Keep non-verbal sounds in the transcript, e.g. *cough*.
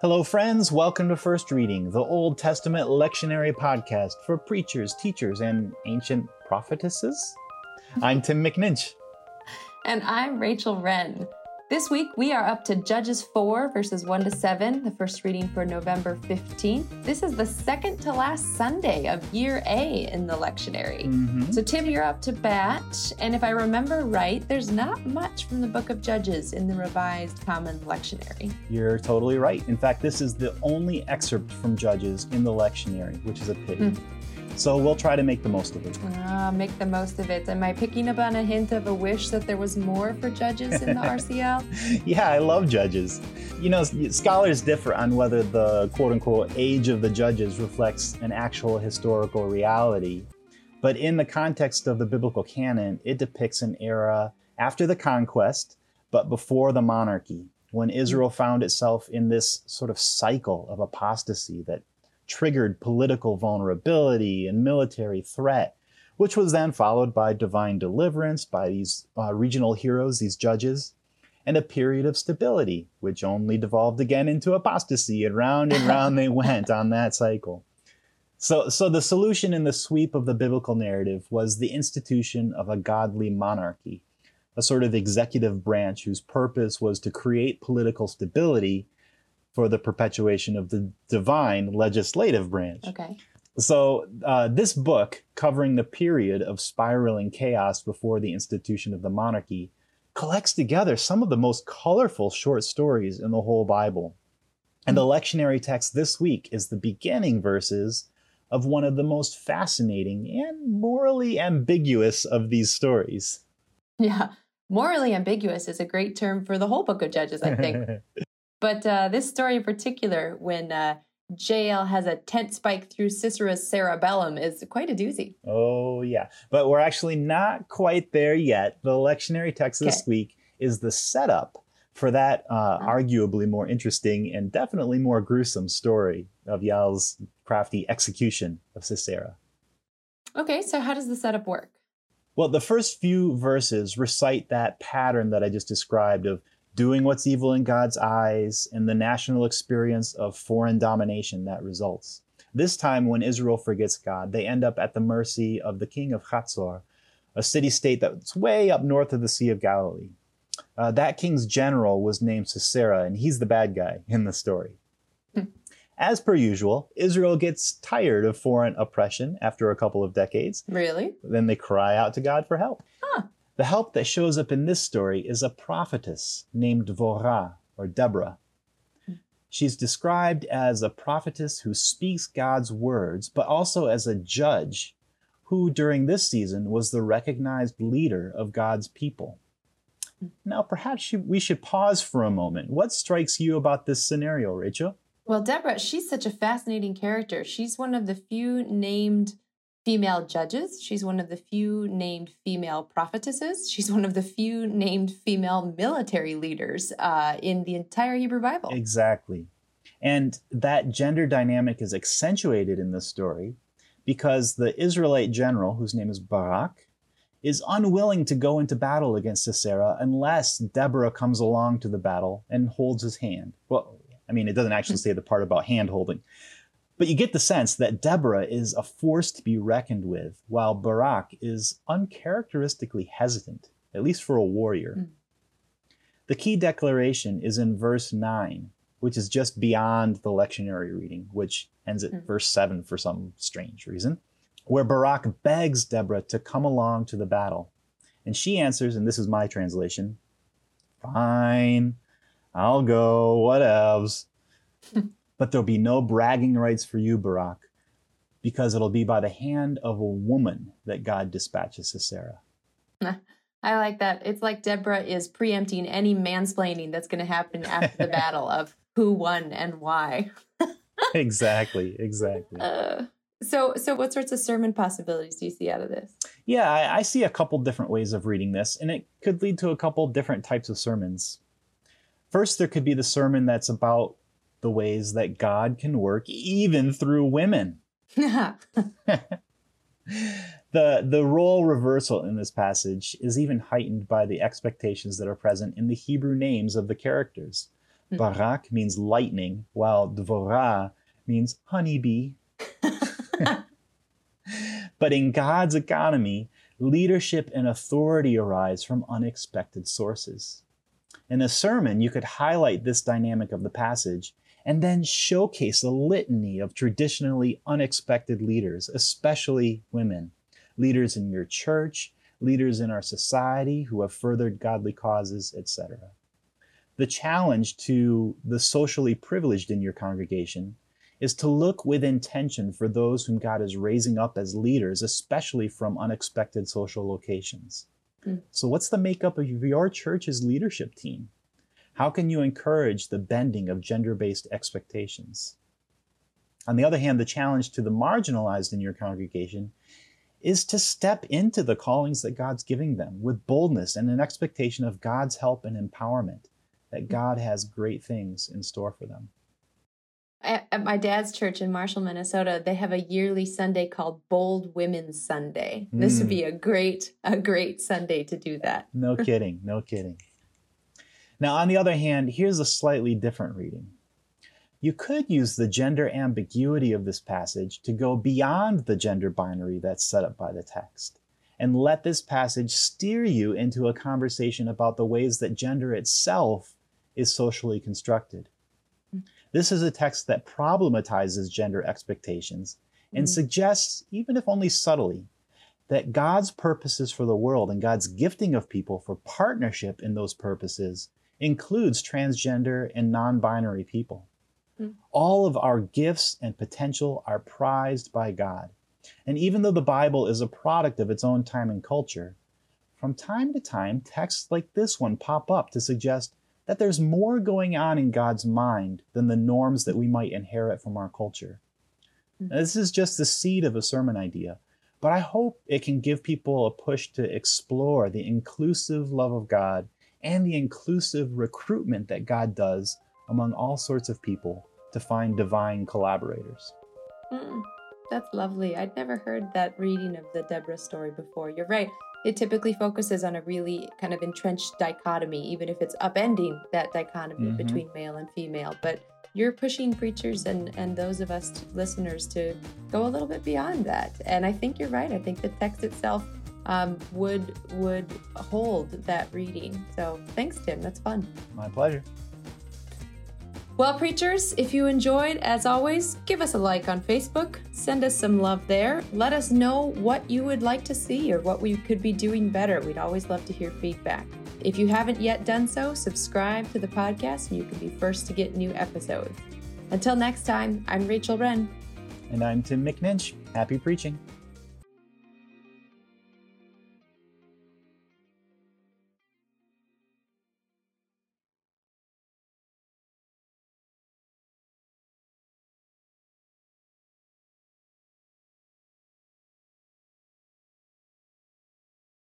Hello, friends. Welcome to First Reading, the Old Testament lectionary podcast for preachers, teachers, and ancient prophetesses. I'm Tim McNinch. And I'm Rachel Wren. This week we are up to Judges 4, verses 1 to 7, the first reading for November 15th. This is the second to last Sunday of year A in the lectionary. Mm-hmm. So, Tim, you're up to bat. And if I remember right, there's not much from the book of Judges in the Revised Common Lectionary. You're totally right. In fact, this is the only excerpt from Judges in the lectionary, which is a pity. Mm. So we'll try to make the most of it. Ah, make the most of it. Am I picking up on a hint of a wish that there was more for judges in the *laughs* RCL? yeah, I love judges. You know, scholars differ on whether the quote unquote age of the judges reflects an actual historical reality. But in the context of the biblical canon, it depicts an era after the conquest, but before the monarchy, when Israel found itself in this sort of cycle of apostasy that triggered political vulnerability and military threat, which was then followed by divine deliverance by these uh, regional heroes, these judges, and a period of stability, which only devolved again into apostasy, and round and *laughs* round they went on that cycle. So, so the solution in the sweep of the biblical narrative was the institution of a godly monarchy, a sort of executive branch whose purpose was to create political stability for the perpetuation of the divine legislative branch. Okay. So, uh, this book, covering the period of spiraling chaos before the institution of the monarchy, collects together some of the most colorful short stories in the whole Bible. And the hmm. lectionary text this week is the beginning verses of one of the most fascinating and morally ambiguous of these stories. Yeah, morally ambiguous is a great term for the whole book of Judges, I think. *laughs* But uh, this story in particular, when uh, Jael has a tent spike through Sisera's cerebellum, is quite a doozy. Oh, yeah. But we're actually not quite there yet. The lectionary text this week is the setup for that uh, oh. arguably more interesting and definitely more gruesome story of Jael's crafty execution of Sisera. Okay, so how does the setup work? Well, the first few verses recite that pattern that I just described of doing what's evil in God's eyes, and the national experience of foreign domination that results. This time, when Israel forgets God, they end up at the mercy of the king of Hatzor, a city state that's way up north of the Sea of Galilee. Uh, that king's general was named Sisera, and he's the bad guy in the story. Hmm. As per usual, Israel gets tired of foreign oppression after a couple of decades. Really? Then they cry out to God for help. The help that shows up in this story is a prophetess named Dvorah or Deborah. She's described as a prophetess who speaks God's words, but also as a judge who, during this season, was the recognized leader of God's people. Now, perhaps we should pause for a moment. What strikes you about this scenario, Rachel? Well, Deborah, she's such a fascinating character. She's one of the few named female judges. She's one of the few named female prophetesses. She's one of the few named female military leaders uh, in the entire Hebrew Bible. Exactly. And that gender dynamic is accentuated in this story because the Israelite general, whose name is Barak, is unwilling to go into battle against Sisera unless Deborah comes along to the battle and holds his hand. Well, I mean, it doesn't actually say the part about hand holding, but you get the sense that Deborah is a force to be reckoned with, while Barak is uncharacteristically hesitant, at least for a warrior. Mm. The key declaration is in verse 9, which is just beyond the lectionary reading, which ends at mm. verse 7 for some strange reason, where Barak begs Deborah to come along to the battle. And she answers, and this is my translation Fine, I'll go, whatevs. *laughs* but there'll be no bragging rights for you, Barak, because it'll be by the hand of a woman that God dispatches Sisera. *laughs* I like that. It's like Deborah is preempting any mansplaining that's going to happen after the *laughs* battle of who won and why. *laughs* exactly, exactly. Uh, so, so what sorts of sermon possibilities do you see out of this? Yeah, I, I see a couple different ways of reading this, and it could lead to a couple different types of sermons. First, there could be the sermon that's about the ways that God can work even through women. *laughs* the the role reversal in this passage is even heightened by the expectations that are present in the Hebrew names of the characters. Hmm. Barak means lightning, while Dvorah means honeybee. *laughs* but in God's economy, leadership and authority arise from unexpected sources. In a sermon, you could highlight this dynamic of the passage and then showcase a litany of traditionally unexpected leaders, especially women, leaders in your church, leaders in our society who have furthered godly causes, etc. The challenge to the socially privileged in your congregation is to look with intention for those whom God is raising up as leaders, especially from unexpected social locations. Mm. So, what's the makeup of your church's leadership team? How can you encourage the bending of gender based expectations? On the other hand, the challenge to the marginalized in your congregation is to step into the callings that God's giving them with boldness and an expectation of God's help and empowerment, that God has great things in store for them. At my dad's church in Marshall, Minnesota, they have a yearly Sunday called Bold Women's Sunday. This mm. would be a great, a great Sunday to do that. no *laughs* kidding, no kidding. Now, on the other hand, here's a slightly different reading. You could use the gender ambiguity of this passage to go beyond the gender binary that's set up by the text and let this passage steer you into a conversation about the ways that gender itself is socially constructed. This is a text that problematizes gender expectations and mm. suggests, even if only subtly, that God's purposes for the world and God's gifting of people for partnership in those purposes includes transgender and non binary people. Mm. All of our gifts and potential are prized by God. And even though the Bible is a product of its own time and culture, from time to time, texts like this one pop up to suggest that there's more going on in God's mind than the norms that we might inherit from our culture. Mm. this is just the seed of a sermon idea, but I hope it can give people a push to explore the inclusive love of God and the inclusive recruitment that God does among all sorts of people to find divine collaborators. Mm, that's lovely. I'd never heard that reading of the Deborah story before. You're right. It typically focuses on a really kind of entrenched dichotomy, even if it's upending that dichotomy mm-hmm. between male and female. But you're pushing preachers and, and those of us listeners to go a little bit beyond that. And I think you're right. I think the text itself um, would would hold that reading. So thanks, Tim. That's fun. My pleasure. Well, preachers, if you enjoyed, as always, give us a like on Facebook, send us some love there. Let us know what you would like to see or what we could be doing better. We'd always love to hear feedback. If you haven't yet done so, subscribe to the podcast and you can be first to get new episodes. Until next time, I'm Rachel Wren. And I'm Tim McNinch. Happy preaching.